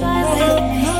fireflies.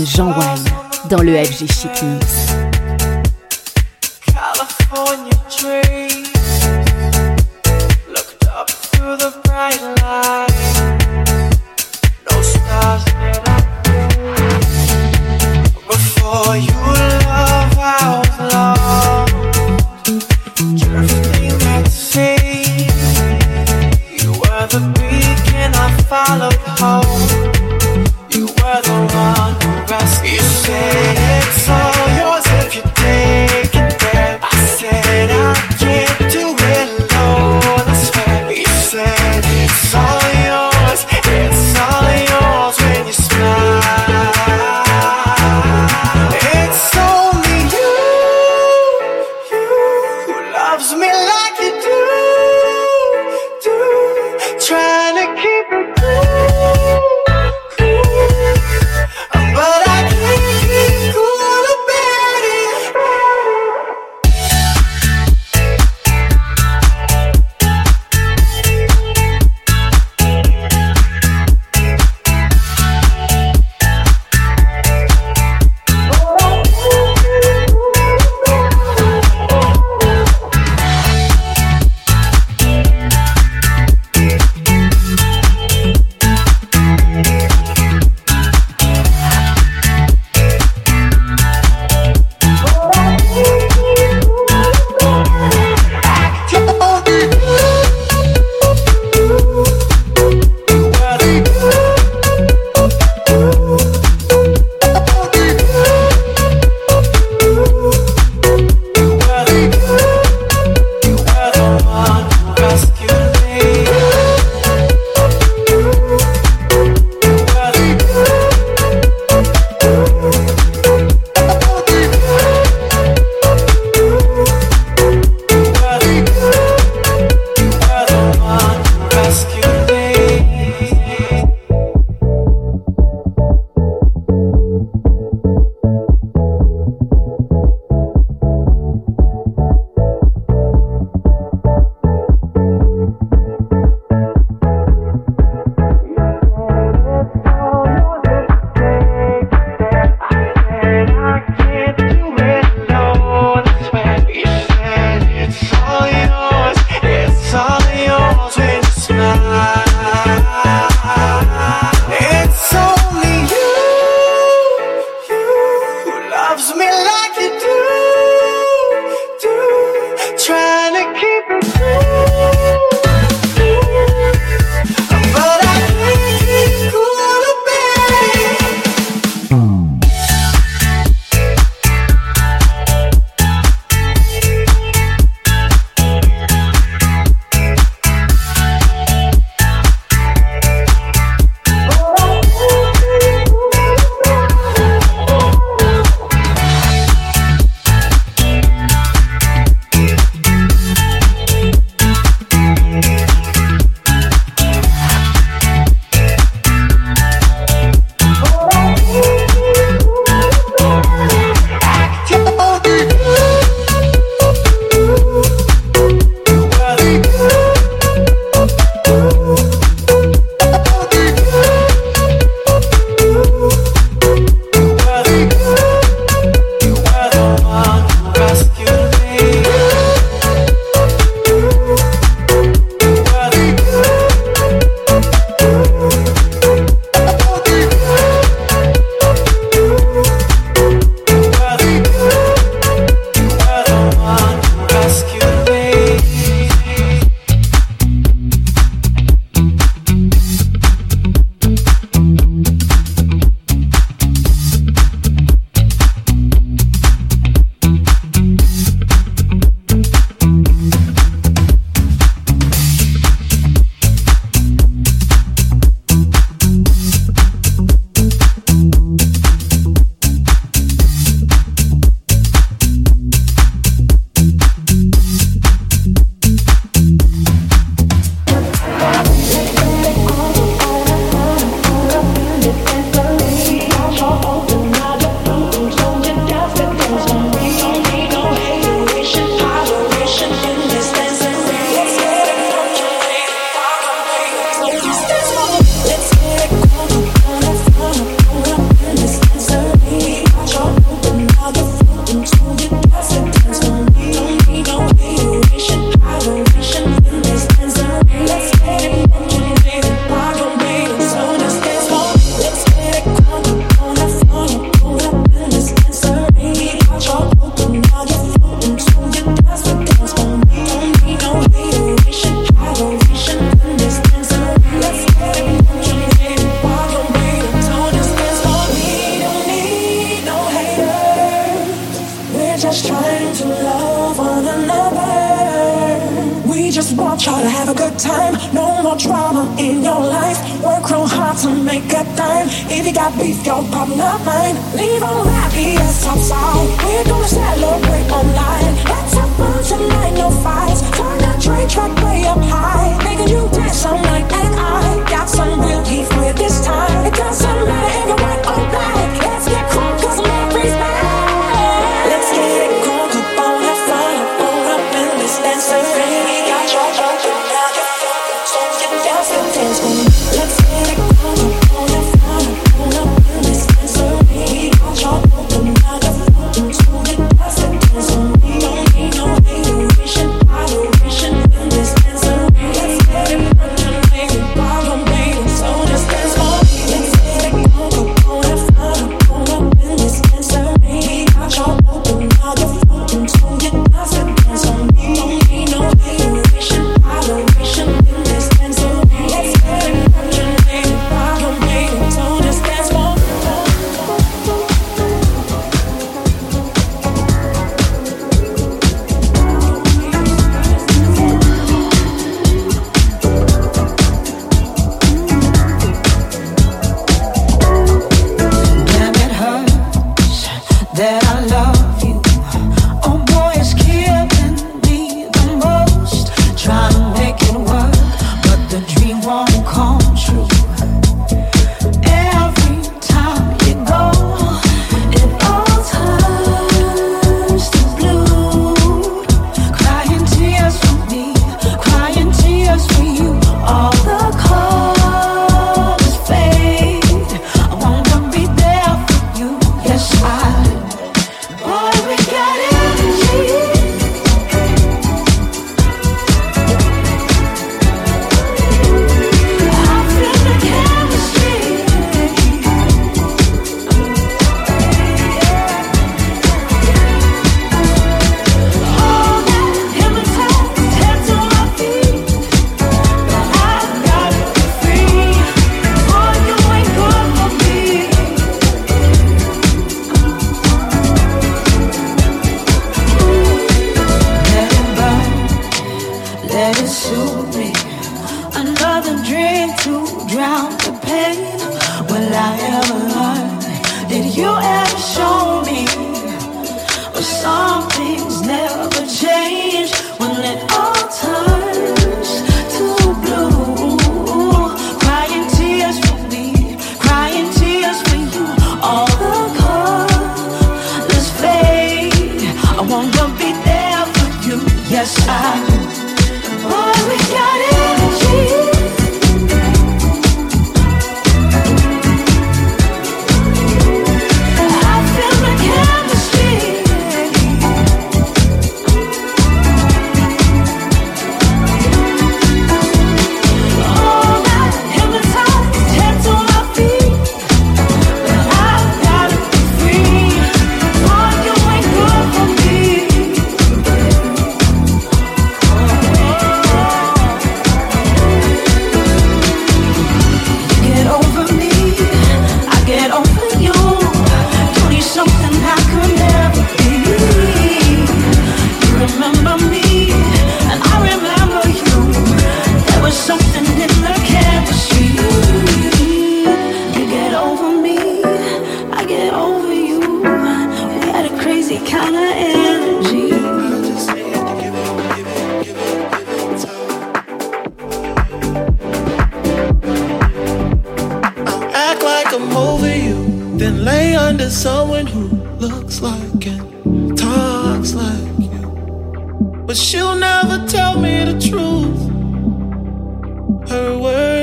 Jean Wine dans le FG Chic Mix.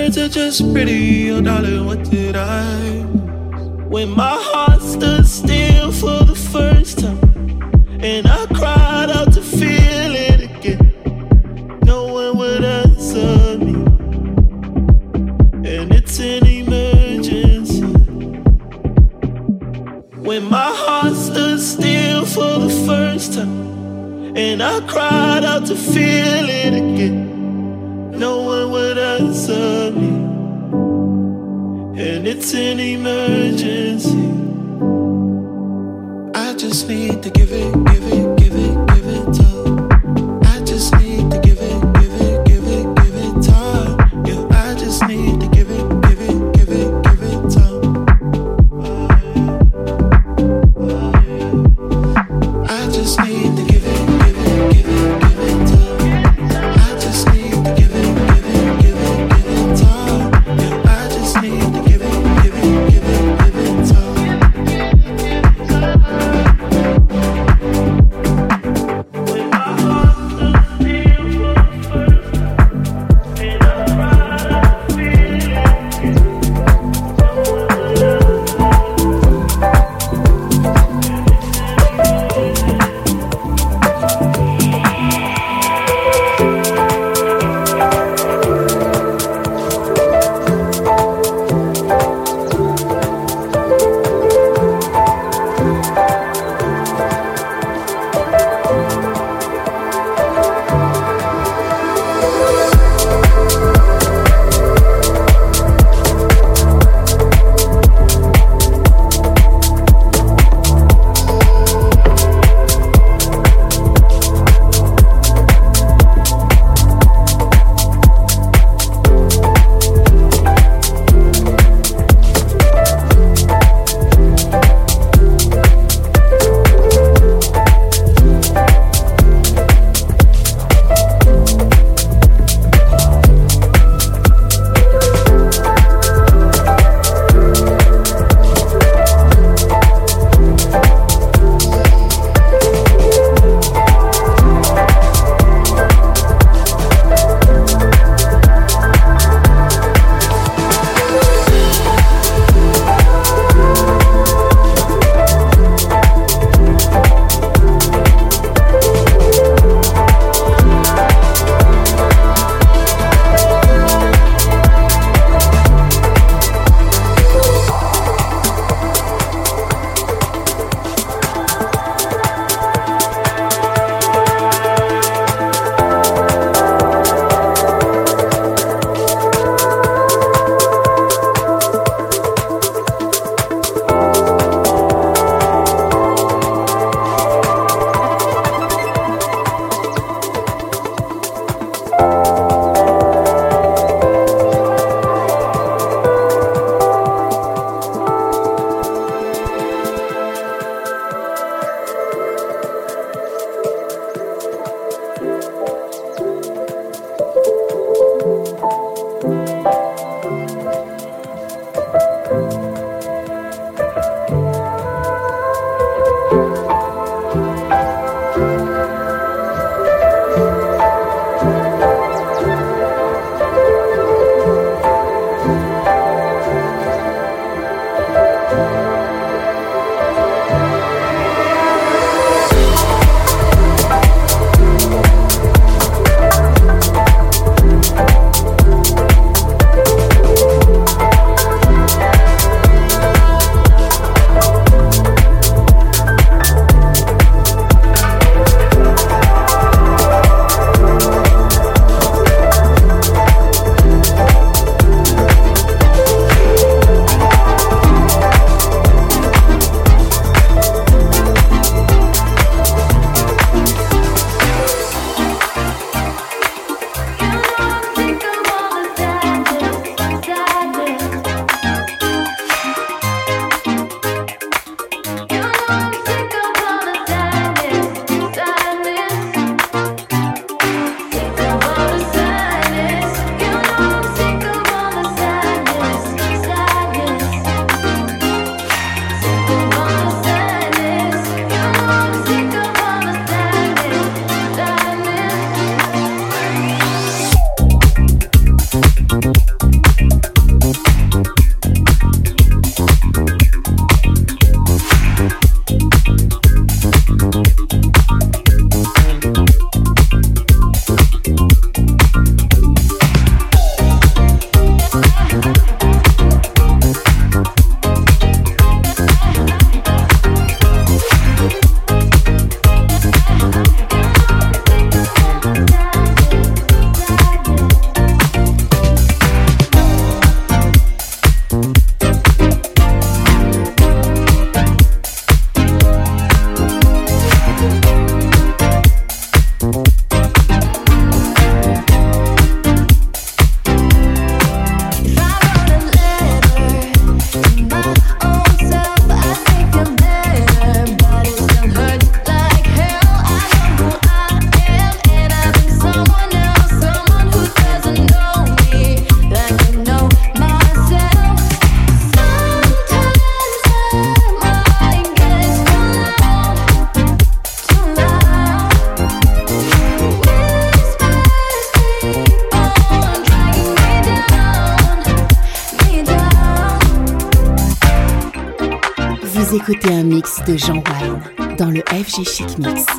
words are just pretty. Oh, darling, what did I? When my heart stood still for the first time, and I cried out to feel it again. No one would answer me, and it's an emergency. When my heart stood still for the first time, and I cried out to feel it again no one would answer me. And it's an emergency. I just need to give it, give it. Şişik Mix.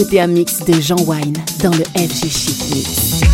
Vous écoutez un mix de Jean Wine dans le FG Chic Mix.